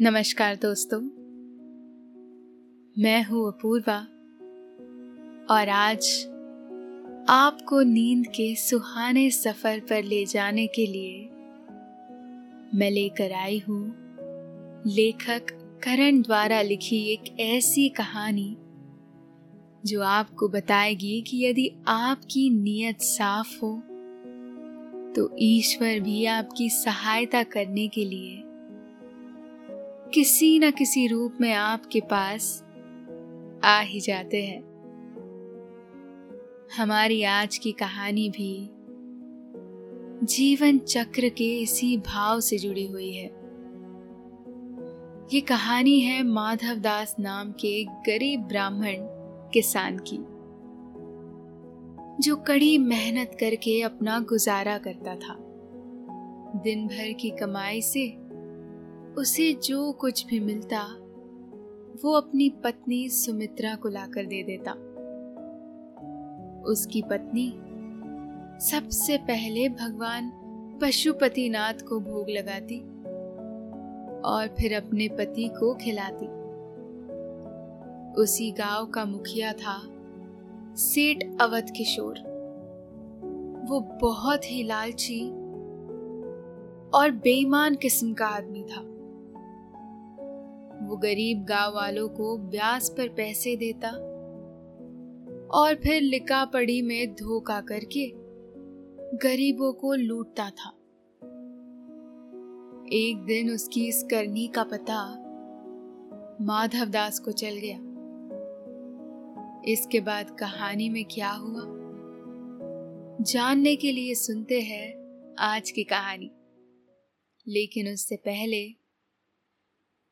नमस्कार दोस्तों। मैं हूँ अपूर्वा और आज आपको नींद के सुहाने सफ़र पर ले जाने के लिए मैं लेकर आई हूँ लेखक करण द्वारा लिखी एक ऐसी कहानी जो आपको बताएगी कि यदि आपकी नीयत साफ़ हो तो ईश्वर भी आपकी सहायता करने के लिए किसी न किसी रूप में आपके पास आ ही जाते हैं। हमारी आज की कहानी भी जीवन चक्र के इसी भाव से जुड़ी हुई है। ये कहानी है माधव दास नाम के गरीब ब्राह्मण किसान की, जो कड़ी मेहनत करके अपना गुजारा करता था। दिन भर की कमाई से उसे जो कुछ भी मिलता, वो अपनी पत्नी सुमित्रा को लाकर दे देता। उसकी पत्नी सबसे पहले भगवान पशुपतिनाथ को भोग लगाती और फिर अपने पति को खिलाती। उसी गाँव का मुखिया था सेठ अवध किशोर। वो बहुत ही लालची और बेईमान किस्म का आदमी था। वो गरीब गाँव वालों को ब्याज पर पैसे देता और फिर लिका पड़ी में धोखा करके गरीबों को लूटता था। एक दिन उसकी इस करनी का पता माधव दास को चल गया। इसके बाद कहानी में क्या हुआ? जानने के लिए सुनते हैं आज की कहानी। लेकिन उससे पहले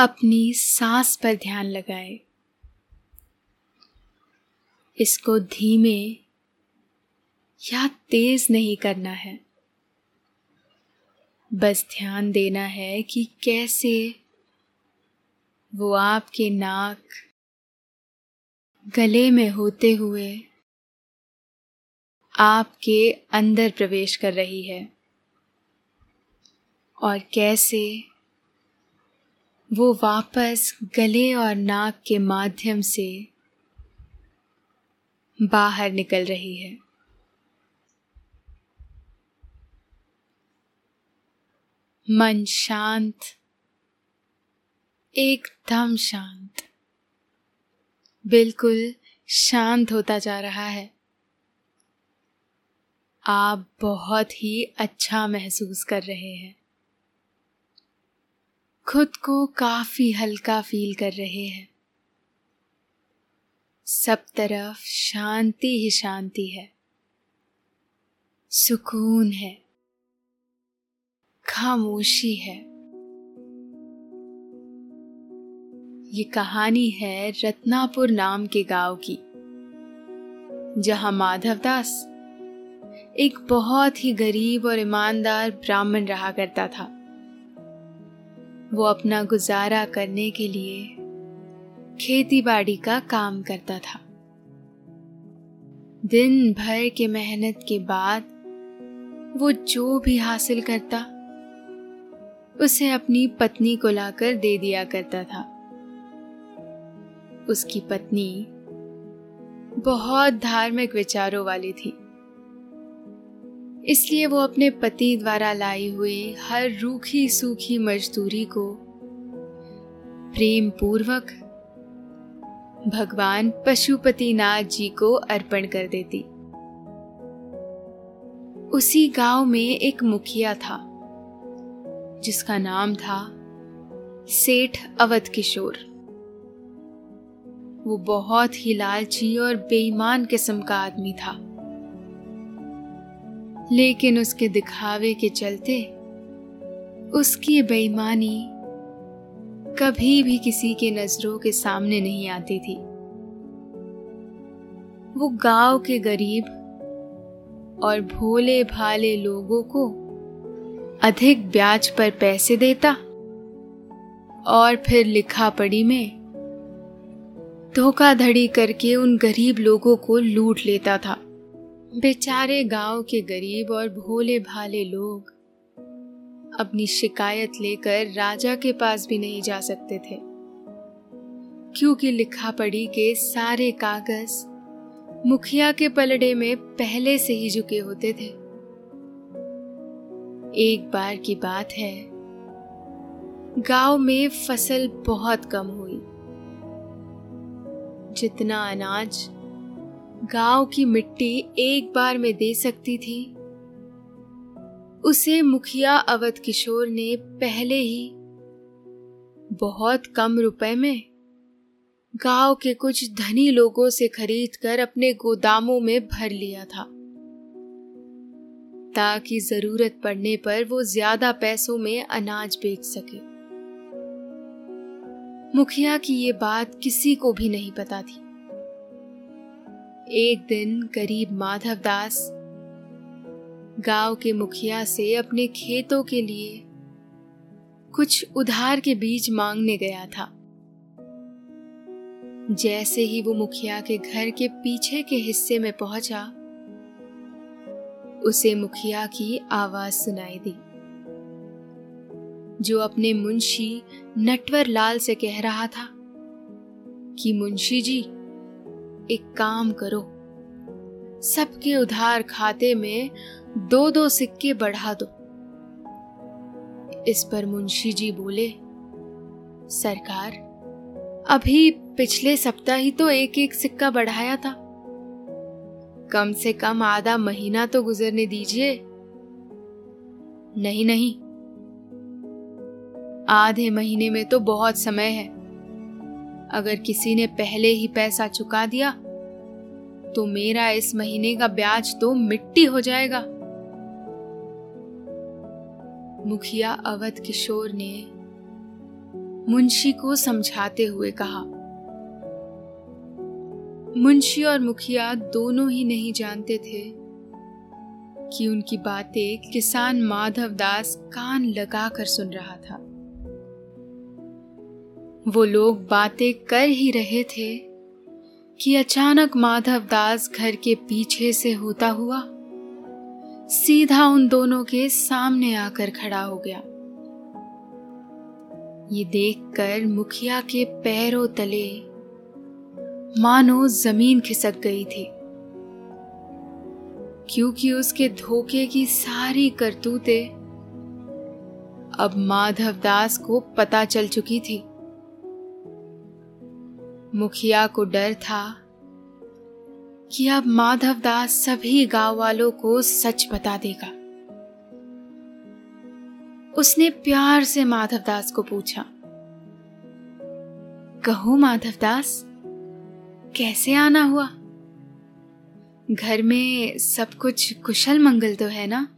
अपनी सांस पर ध्यान लगाए। इसको धीमे या तेज नहीं करना है। बस ध्यान देना है कि कैसे वो आपके नाक गले में होते हुए आपके अंदर प्रवेश कर रही है और कैसे वो वापस गले और नाक के माध्यम से बाहर निकल रही है। मन शांत, एकदम शांत, बिल्कुल शांत होता जा रहा है। आप बहुत ही अच्छा महसूस कर रहे हैं। खुद को काफ़ी हल्का फील कर रहे हैं। सब तरफ़ शांति ही शांति है। सुकून है। खामोशी है। ये कहानी है रत्नापुर नाम के गाँव की, जहाँ माधवदास एक बहुत ही गरीब और ईमानदार ब्राह्मण रहा करता था। वो अपना गुजारा करने के लिए खेती बाड़ी का काम करता था। दिन भर के मेहनत के बाद वो जो भी हासिल करता, उसे अपनी पत्नी को लाकर दे दिया करता था। उसकी पत्नी बहुत धार्मिक विचारों वाली थी। इसलिए वो अपने पति द्वारा लाई हुई हर रूखी सूखी मजदूरी को प्रेम पूर्वक भगवान पशुपतिनाथ जी को अर्पण कर देती। उसी गाँव में एक मुखिया था, जिसका नाम था सेठ अवध किशोर। वो बहुत ही लालची और बेईमान किस्म का आदमी था। लेकिन उसके दिखावे के चलते उसकी बेईमानी कभी भी किसी के नज़रों के सामने नहीं आती थी। वो गाँव के गरीब और भोले भाले लोगों को अधिक ब्याज पर पैसे देता और फिर लिखा पढ़ी में धोखाधड़ी करके उन गरीब लोगों को लूट लेता था। बेचारे गाँव के गरीब और भोले भाले लोग अपनी शिकायत लेकर राजा के पास भी नहीं जा सकते थे, क्योंकि लिखा पढ़ी के सारे कागज़ मुखिया के पलड़े में पहले से ही झुके होते थे। एक बार की बात है, गाँव में फ़सल बहुत कम हुई। जितना अनाज गाँव की मिट्टी एक बार में दे सकती थी। उसे मुखिया अवध किशोर ने पहले ही बहुत कम रुपए में गाँव के कुछ धनी लोगों से खरीदकर अपने गोदामों में भर लिया था। ताकि ज़रूरत पड़ने पर वो ज़्यादा पैसों में अनाज बेच सके। मुखिया की ये बात किसी को भी नहीं पता थी। एक दिन गरीब माधव दास गाँव के मुखिया से अपने खेतों के लिए कुछ उधार के बीज मांगने गया था। जैसे ही वो मुखिया के घर के पीछे के हिस्से में पहुँचा, उसे मुखिया की आवाज़ सुनाई दी, जो अपने मुंशी नटवर लाल से कह रहा था कि, मुंशी जी एक काम करो। सबके उधार खाते में दो दो सिक्के बढ़ा दो। इस पर मुंशी जी बोले, सरकार, अभी पिछले सप्ताह ही तो एक एक सिक्का बढ़ाया था। कम से कम आधा महीना तो गुजरने दीजिए। नहीं नहीं। आधे महीने में तो बहुत समय है। अगर किसी ने पहले ही पैसा चुका दिया तो मेरा इस महीने का ब्याज तो मिट्टी हो जाएगा। मुखिया अवध किशोर ने मुंशी को समझाते हुए कहा, मुंशी और मुखिया दोनों ही नहीं जानते थे कि उनकी बातें किसान माधव दास कान लगाकर सुन रहा था। वो लोग बातें कर ही रहे थे कि अचानक माधव दास घर के पीछे से होता हुआ सीधा उन दोनों के सामने आकर खड़ा हो गया। ये देखकर मुखिया के पैरों तले मानो ज़मीन खिसक गई थी, क्योंकि उसके धोखे की सारी करतूतें अब माधव दास को पता चल चुकी थी मुखिया को डर था कि अब माधव दास सभी गाँव वालों को सच बता देगा। उसने प्यार से माधव दास को पूछा, कहो माधव दास, कैसे आना हुआ? घर में सब कुछ कुशल मंगल तो है ना?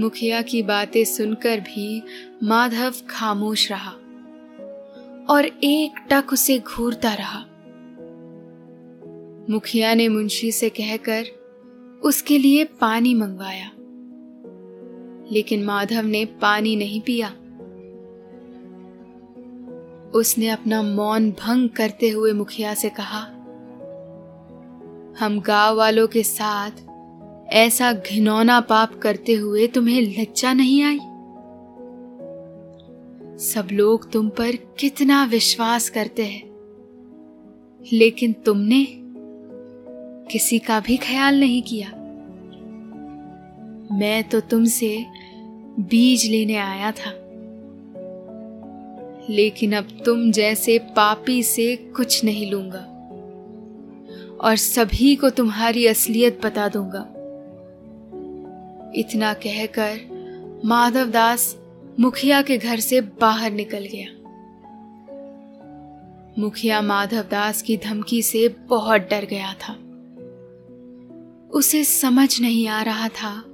मुखिया की बातें सुनकर भी माधव खामोश रहा। और एक टक उसे घूरता रहा। मुखिया ने मुंशी से कहकर उसके लिए पानी मंगवाया, लेकिन माधव ने पानी नहीं पिया। उसने अपना मौन भंग करते हुए मुखिया से कहा, हम गाँव वालों के साथ ऐसा घिनौना पाप करते हुए तुम्हें लज्जा नहीं आई? सब लोग तुम पर कितना विश्वास करते हैं। लेकिन तुमने किसी का भी ख्याल नहीं किया। मैं तो तुमसे बीज लेने आया था। लेकिन अब तुम जैसे पापी से कुछ नहीं लूँगा। और सभी को तुम्हारी असलियत बता दूँगा। इतना कहकर माधवदास मुखिया के घर से बाहर निकल गया। मुखिया माधवदास की धमकी से बहुत डर गया था। उसे समझ नहीं आ रहा था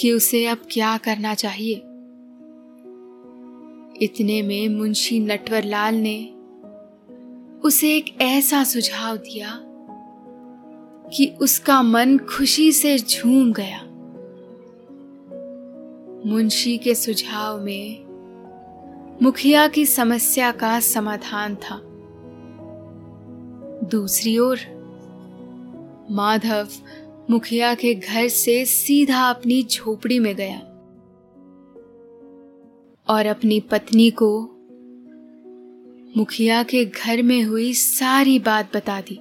कि उसे अब क्या करना चाहिए। इतने में मुंशी नटवरलाल ने उसे एक ऐसा सुझाव दिया कि उसका मन खुशी से झूम गया। मुंशी के सुझाव में, मुखिया की समस्या का समाधान था। दूसरी ओर, माधव मुखिया के घर से सीधा अपनी झोपड़ी में गया और अपनी पत्नी को मुखिया के घर में हुई सारी बात बता दी।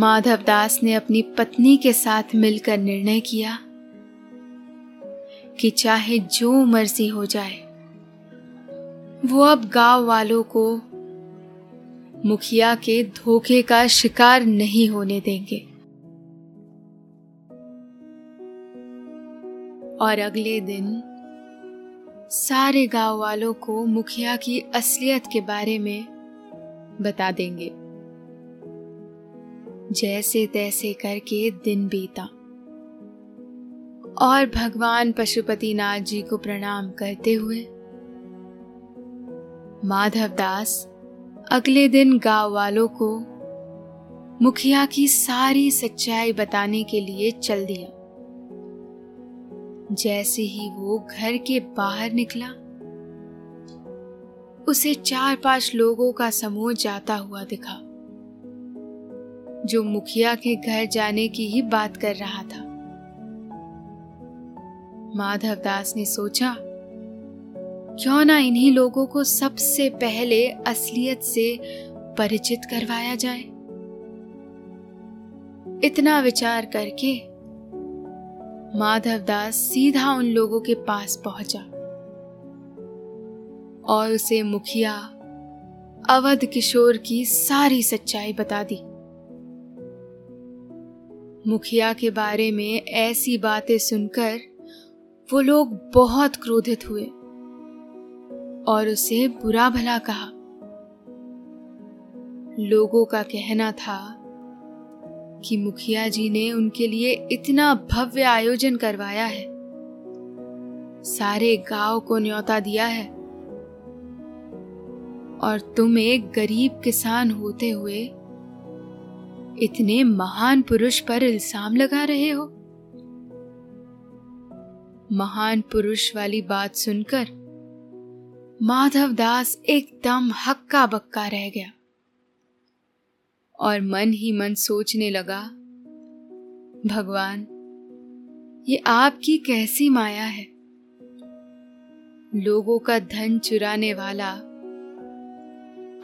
माधव दास ने अपनी पत्नी के साथ मिलकर निर्णय किया कि चाहे जो मर्ज़ी हो जाए, वो अब गाँव वालों को मुखिया के धोखे का शिकार नहीं होने देंगे। और अगले दिन सारे गाँव वालों को मुखिया की असलियत के बारे में बता देंगे। जैसे तैसे करके दिन बीता। और भगवान पशुपतिनाथ जी को प्रणाम करते हुए माधवदास अगले दिन गाँव वालों को मुखिया की सारी सच्चाई बताने के लिए चल दिया। जैसे ही वो घर के बाहर निकला, उसे चार पाँच लोगों का समूह जाता हुआ दिखा, जो मुखिया के घर जाने की ही बात कर रहा था। माधवदास ने सोचा, क्यों ना इन्हीं लोगों को सबसे पहले असलियत से परिचित करवाया जाए। इतना विचार करके माधवदास सीधा उन लोगों के पास पहुँचा और उसे मुखिया अवध किशोर की सारी सच्चाई बता दी। मुखिया के बारे में ऐसी बातें सुनकर वो लोग बहुत क्रोधित हुए और उसे बुरा भला कहा। लोगों का कहना था कि मुखिया जी ने उनके लिए इतना भव्य आयोजन करवाया है। सारे गाँव को न्योता दिया है और तुम एक गरीब किसान होते हुए इतने महान पुरुष पर इल्ज़ाम लगा रहे हो। महान पुरुष वाली बात सुनकर माधव दास एकदम हक्का बक्का रह गया और मन ही मन सोचने लगा, भगवान, ये आपकी कैसी माया है? लोगों का धन चुराने वाला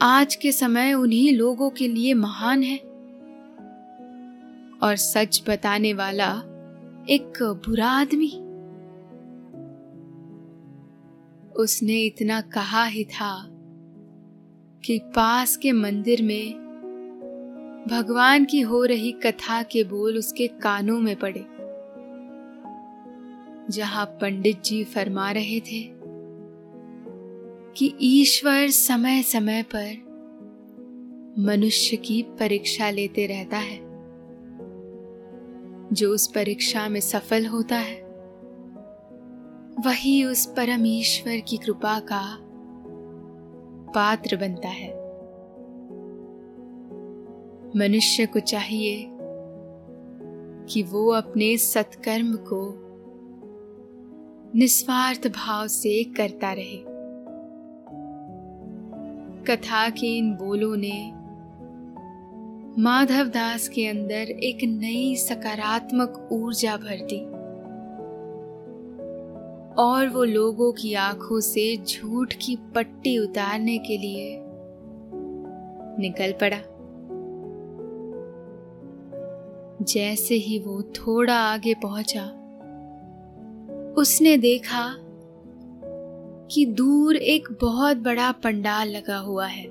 आज के समय उन्हीं लोगों के लिए महान है और सच बताने वाला एक बुरा आदमी। उसने इतना कहा ही था कि पास के मंदिर में भगवान की हो रही कथा के बोल उसके कानों में पड़े, जहाँ पंडित जी फरमा रहे थे कि ईश्वर समय समय पर मनुष्य की परीक्षा लेते रहता है, जो उस परीक्षा में सफल होता है। वही उस परमेश्वर की कृपा का पात्र बनता है। मनुष्य को चाहिए कि वो अपने सत्कर्म को निस्वार्थ भाव से करता रहे। कथा के इन बोलों ने माधव दास के अंदर एक नई सकारात्मक ऊर्जा भर दी। और वो लोगों की आँखों से झूठ की पट्टी उतारने के लिए निकल पड़ा। जैसे ही वो थोड़ा आगे पहुँचा, उसने देखा कि दूर एक बहुत बड़ा पंडाल लगा हुआ है,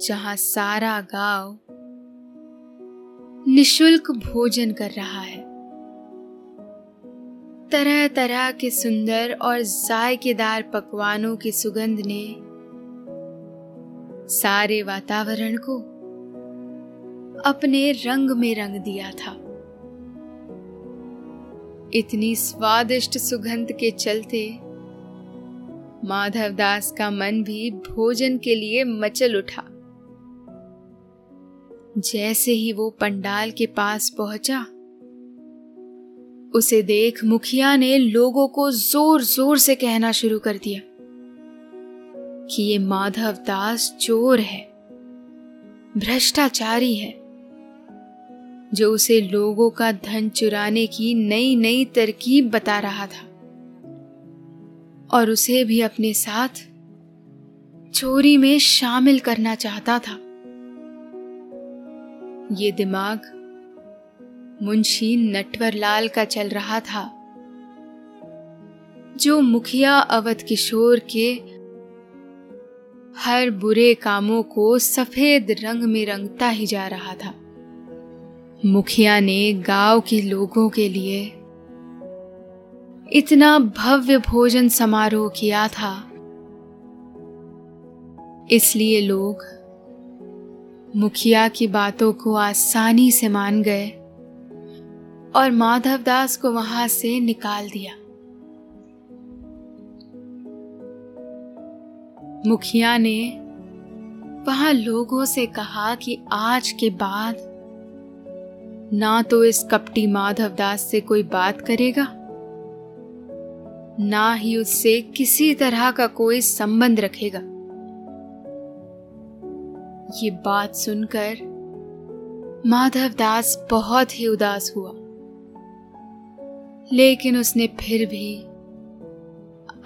जहाँ सारा गाँव निशुल्क भोजन कर रहा है। तरह तरह के सुंदर और जायकेदार पकवानों की सुगंध ने सारे वातावरण को अपने रंग में रंग दिया था। इतनी स्वादिष्ट सुगंध के चलते माधवदास का मन भी भोजन के लिए मचल उठा। जैसे ही वो पंडाल के पास पहुँचा उसे देख मुखिया ने लोगों को ज़ोर ज़ोर से कहना शुरू कर दिया कि ये माधव दास चोर है, भ्रष्टाचारी है, जो उसे लोगों का धन चुराने की नई नई तरकीब बता रहा था और उसे भी अपने साथ चोरी में शामिल करना चाहता था। ये दिमाग मुंशी नटवरलाल का चल रहा था। जो मुखिया अवध किशोर के हर बुरे कामों को सफ़ेद रंग में रंगता ही जा रहा था। मुखिया ने गाँव के लोगों के लिए इतना भव्य भोजन समारोह किया था। इसलिए लोग मुखिया की बातों को आसानी से मान गए। और माधवदास को वहाँ से निकाल दिया। मुखिया ने वहाँ लोगों से कहा कि आज के बाद ना तो इस कपटी माधवदास से कोई बात करेगा, ना ही उससे किसी तरह का कोई संबंध रखेगा। ये बात सुनकर माधवदास बहुत ही उदास हुआ। लेकिन उसने फिर भी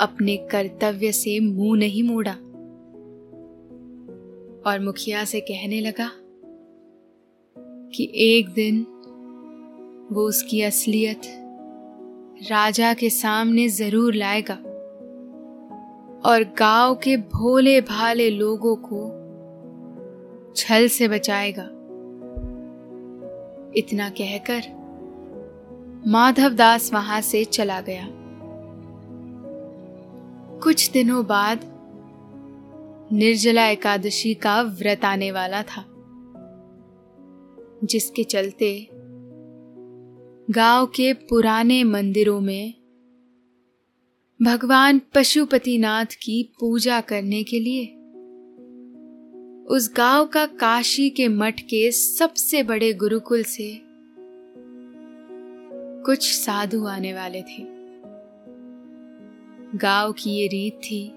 अपने कर्तव्य से मुँह नहीं मोड़ा और मुखिया से कहने लगा कि एक दिन वो उसकी असलियत राजा के सामने ज़रूर लाएगा और गाँव के भोले भाले लोगों को छल से बचाएगा। इतना कहकर माधवदास वहाँ से चला गया। कुछ दिनों बाद निर्जला एकादशी का व्रत आने वाला था, जिसके चलते गाँव के पुराने मंदिरों में भगवान पशुपतिनाथ की पूजा करने के लिए उस गाँव का काशी के मठ के सबसे बड़े गुरुकुल से कुछ साधु आने वाले थे। गाँव की ये रीत थी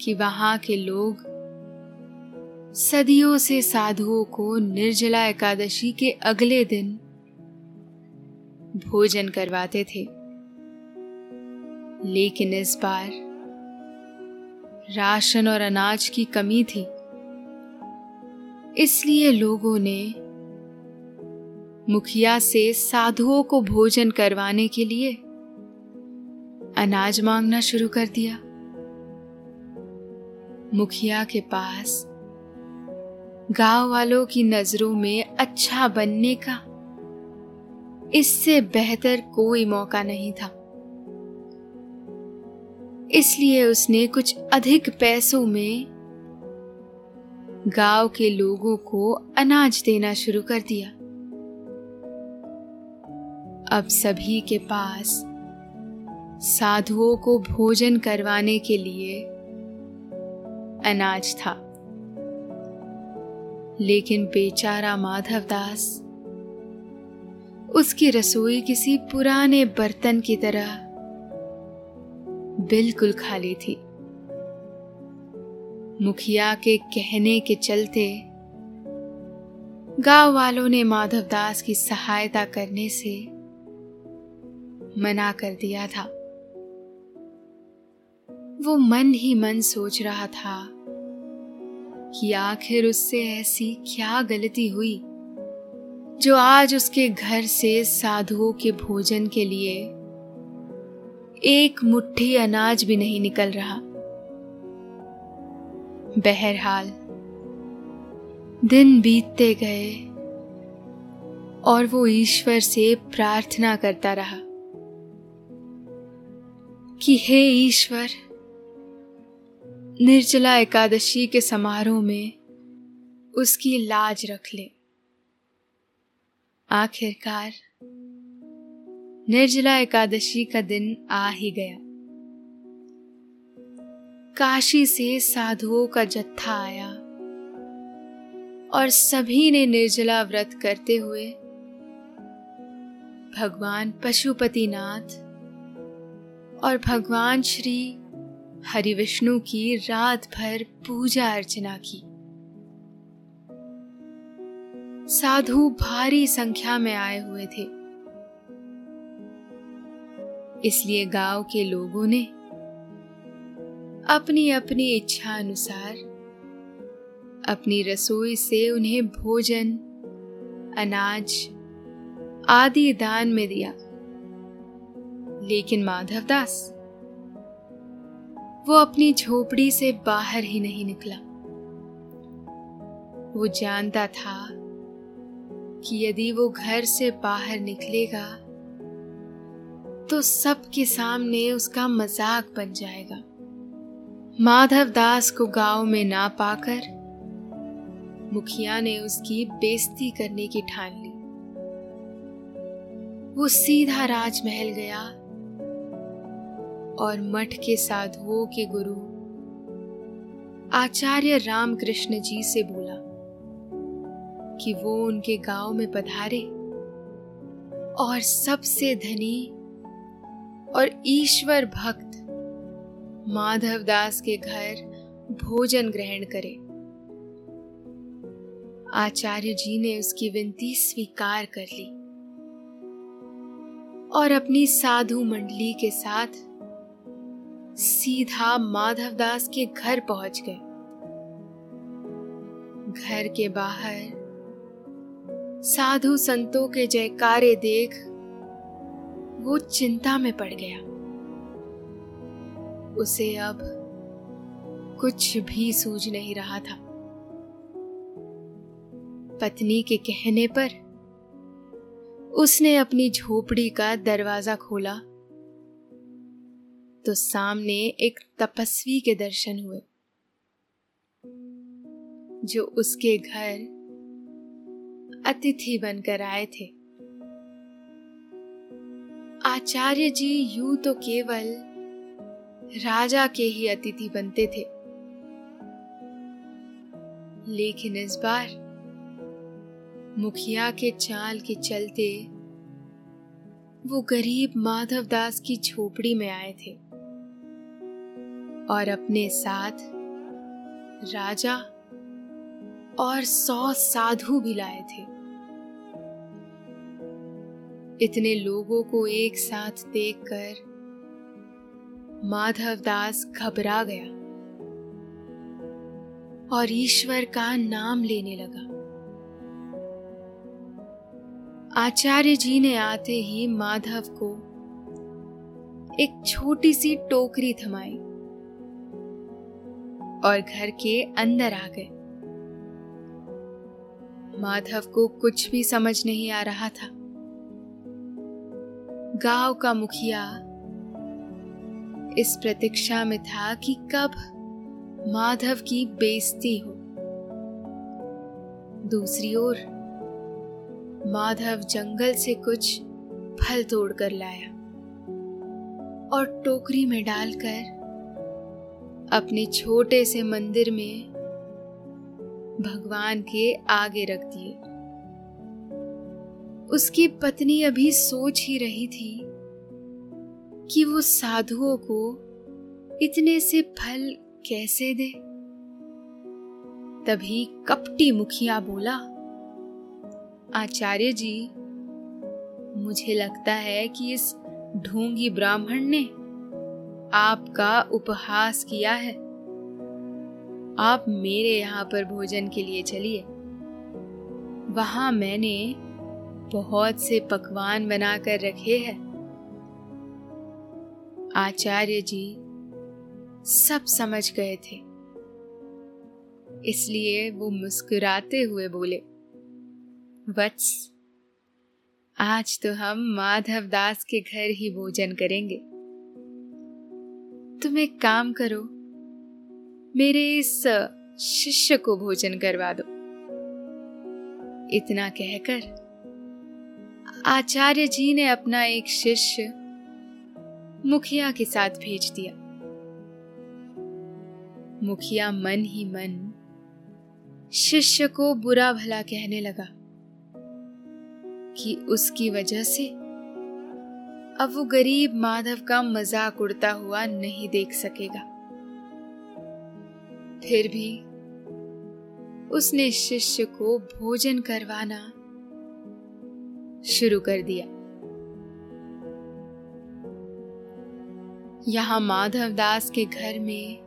कि वहाँ के लोग सदियों से साधुओं को निर्जला एकादशी के अगले दिन भोजन करवाते थे। लेकिन इस बार राशन और अनाज की कमी थी, इसलिए लोगों ने मुखिया से साधुओं को भोजन करवाने के लिए अनाज मांगना शुरू कर दिया। मुखिया के पास गाँव वालों की नज़रों में अच्छा बनने का इससे बेहतर कोई मौका नहीं था। इसलिए उसने कुछ अधिक पैसों में गाँव के लोगों को अनाज देना शुरू कर दिया। अब सभी के पास साधुओं को भोजन करवाने के लिए अनाज था। लेकिन बेचारा माधवदास उसकी रसोई किसी पुराने बर्तन की तरह बिल्कुल खाली थी। मुखिया के कहने के चलते गाँव वालों ने माधवदास की सहायता करने से मना कर दिया था। वो मन ही मन सोच रहा था कि आखिर उससे ऐसी क्या गलती हुई, जो आज उसके घर से साधुओं के भोजन के लिए एक मुट्ठी अनाज भी नहीं निकल रहा। बहरहाल, दिन बीतते गए और वो ईश्वर से प्रार्थना करता रहा। कि हे ईश्वर, निर्जला एकादशी के समारोह में उसकी लाज रख ले। आखिरकार, निर्जला एकादशी का दिन आ ही गया। काशी से साधुओं का जत्था आया और सभी ने निर्जला व्रत करते हुए भगवान पशुपतिनाथ और भगवान श्री हरि विष्णु की रात भर पूजा अर्चना की। साधु भारी संख्या में आए हुए थे। इसलिए गाँव के लोगों ने अपनी अपनी इच्छा अनुसार अपनी रसोई से उन्हें भोजन, अनाज आदि दान में दिया। लेकिन माधवदास वो अपनी झोपड़ी से बाहर ही नहीं निकला। वो जानता था कि यदि वो घर से बाहर निकलेगा तो सबके सामने उसका मज़ाक बन जाएगा। माधव दास को गाँव में ना पाकर मुखिया ने उसकी बेइज्जती करने की ठान ली। वो सीधा राजमहल गया और मठ के साधुओं के गुरु। आचार्य रामकृष्ण जी से बोला कि वो उनके गाँव में पधारे और सबसे धनी और ईश्वर भक्त माधव दास के घर भोजन ग्रहण करे। आचार्य जी ने उसकी विनती स्वीकार कर ली और अपनी साधु मंडली के साथ सीधा माधवदास के घर पहुँच गए। घर के बाहर साधु संतों के जयकारे देख वो चिंता में पड़ गया। उसे अब कुछ भी सूझ नहीं रहा था। पत्नी के कहने पर उसने अपनी झोपड़ी का दरवाज़ा खोला। तो सामने एक तपस्वी के दर्शन हुए, जो उसके घर अतिथि बनकर आए थे। आचार्य जी यूँ तो केवल राजा के ही अतिथि बनते थे, लेकिन इस बार मुखिया के चाल के चलते वो गरीब माधवदास की झोपड़ी में आए थे। और अपने साथ राजा और सौ साधु भी लाए थे। इतने लोगों को एक साथ देखकर माधवदास घबरा गया और ईश्वर का नाम लेने लगा। आचार्य जी ने आते ही माधव को एक छोटी सी टोकरी थमाई। और घर के अंदर आ गए। माधव को कुछ भी समझ नहीं आ रहा था। गाँव का मुखिया इस प्रतीक्षा में था कि कब माधव की बेइज्जती हो। दूसरी ओर, माधव जंगल से कुछ फल तोड़कर लाया और टोकरी में डालकर अपने छोटे से मंदिर में भगवान के आगे रख दिए। उसकी पत्नी अभी सोच ही रही थी कि वो साधुओं को इतने से फल कैसे दे। तभी कपटी मुखिया बोला, आचार्य जी, मुझे लगता है कि इस ढोंगी ब्राह्मण ने आपका उपहास किया है। आप मेरे यहाँ पर भोजन के लिए चलिए। वहाँ मैंने बहुत से पकवान बनाकर रखे हैं। आचार्य जी सब समझ गए थे। इसलिए वो मुस्कुराते हुए बोले, वत्स, आज तो हम माधव दास के घर ही भोजन करेंगे। तुम एक काम करो। मेरे इस शिष्य को भोजन करवा दो। इतना कहकर, आचार्य जी ने अपना एक शिष्य मुखिया के साथ भेज दिया। मुखिया मन ही मन शिष्य को बुरा भला कहने लगा कि उसकी वजह से अब वो गरीब माधव का मज़ाक उड़ता हुआ नहीं देख सकेगा। फिर भी उसने शिष्य को भोजन करवाना शुरू कर दिया। यहाँ माधव दास के घर में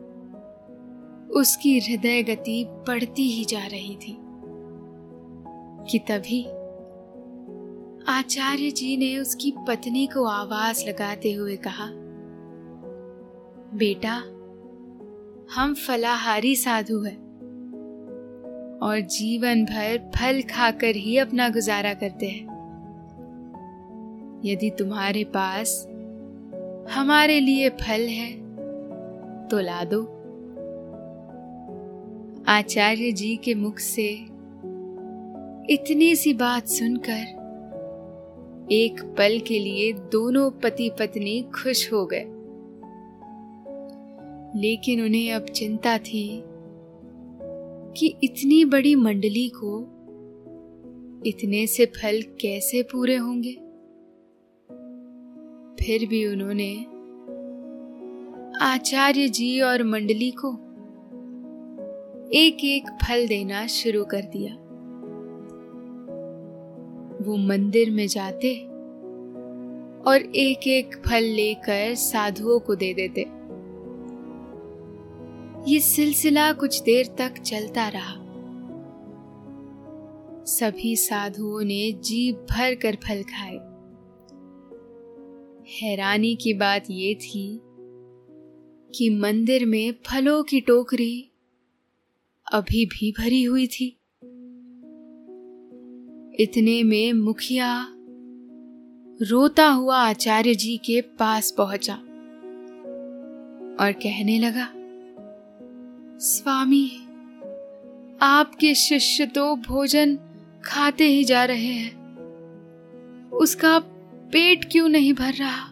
उसकी हृदय गति बढ़ती ही जा रही थी कि तभी आचार्य जी ने उसकी पत्नी को आवाज़ लगाते हुए कहा, बेटा, हम फलाहारी साधु हैं और जीवन भर फल खाकर ही अपना गुजारा करते हैं। यदि तुम्हारे पास हमारे लिए फल है तो ला दो। आचार्य जी के मुख से इतनी सी बात सुनकर एक पल के लिए दोनों पति पत्नी खुश हो गए। लेकिन उन्हें अब चिंता थी कि इतनी बड़ी मंडली को इतने से फल कैसे पूरे होंगे? फिर भी उन्होंने आचार्य जी और मंडली को एक एक फल देना शुरू कर दिया। वो मंदिर में जाते और एक एक फल लेकर साधुओं को दे देते। ये सिलसिला कुछ देर तक चलता रहा। सभी साधुओं ने जी भर कर फल खाए। हैरानी की बात यह थी कि मंदिर में फलों की टोकरी अभी भी भरी हुई थी। इतने में मुखिया रोता हुआ आचार्य जी के पास पहुँचा और कहने लगा, स्वामी, आपके शिष्य तो भोजन खाते ही जा रहे हैं। उसका पेट क्यों नहीं भर रहा?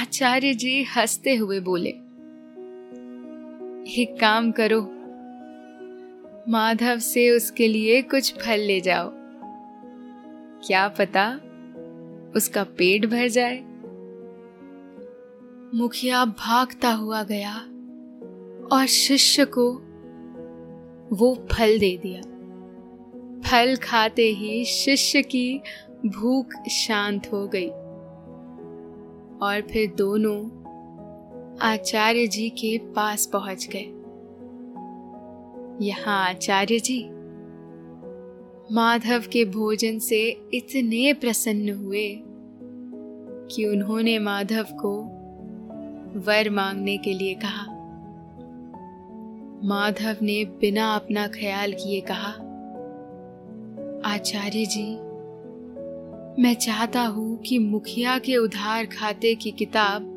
आचार्य जी हँसते हुए बोले, एक काम करो माधव से उसके लिए कुछ फल ले जाओ। क्या पता उसका पेट भर जाए। मुखिया भागता हुआ गया और शिष्य को वो फल दे दिया। फल खाते ही शिष्य की भूख शांत हो गई और फिर दोनों आचार्य जी के पास पहुँच गए। यहाँ आचार्य जी, माधव के भोजन से इतने प्रसन्न हुए कि उन्होंने माधव को वर मांगने के लिए कहा। माधव ने बिना अपना ख्याल किए कहा, आचार्य जी, मैं चाहता हूँ कि मुखिया के उधार खाते की किताब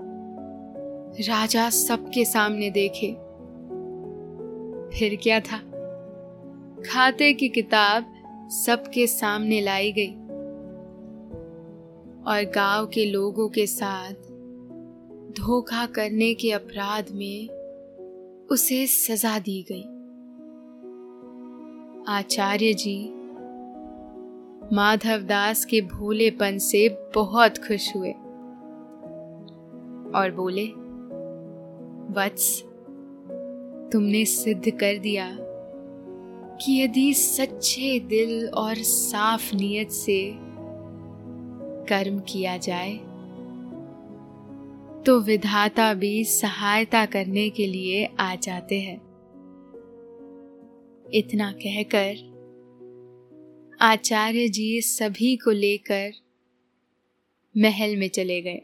राजा सबके सामने देखे। फिर क्या था? खाते की किताब सबके सामने लाई गई। और गाँव के लोगों के साथ धोखा करने के अपराध में उसे सजा दी गई। आचार्य जी माधव दास के भोलेपन से बहुत खुश हुए और बोले, वत्स तुमने सिद्ध कर दिया कि यदि सच्चे दिल और साफ़ नीयत से कर्म किया जाए तो विधाता भी सहायता करने के लिए आ जाते हैं। इतना कहकर आचार्य जी सभी को लेकर महल में चले गए।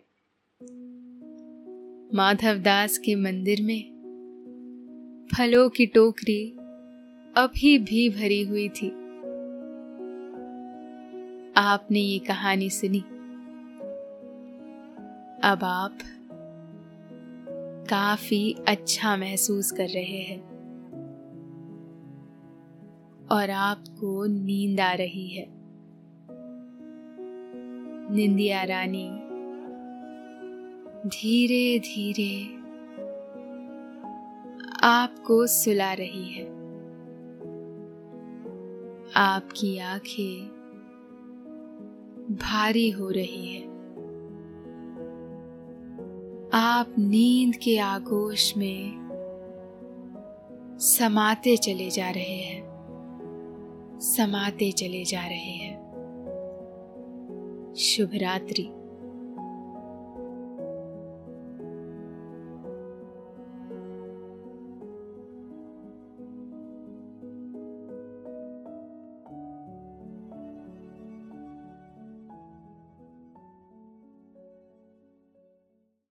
माधवदास के मंदिर में फलों की टोकरी अभी भी भरी हुई थी। आपने ये कहानी सुनी? अब आप काफ़ी अच्छा महसूस कर रहे हैं। और आपको नींद आ रही है। निंदिया रानी धीरे धीरे आपको सुला रही है। आपकी आँखें भारी हो रही है। आप नींद के आगोश में समाते चले जा रहे हैं। समाते चले जा रहे हैं। शुभ रात्रि।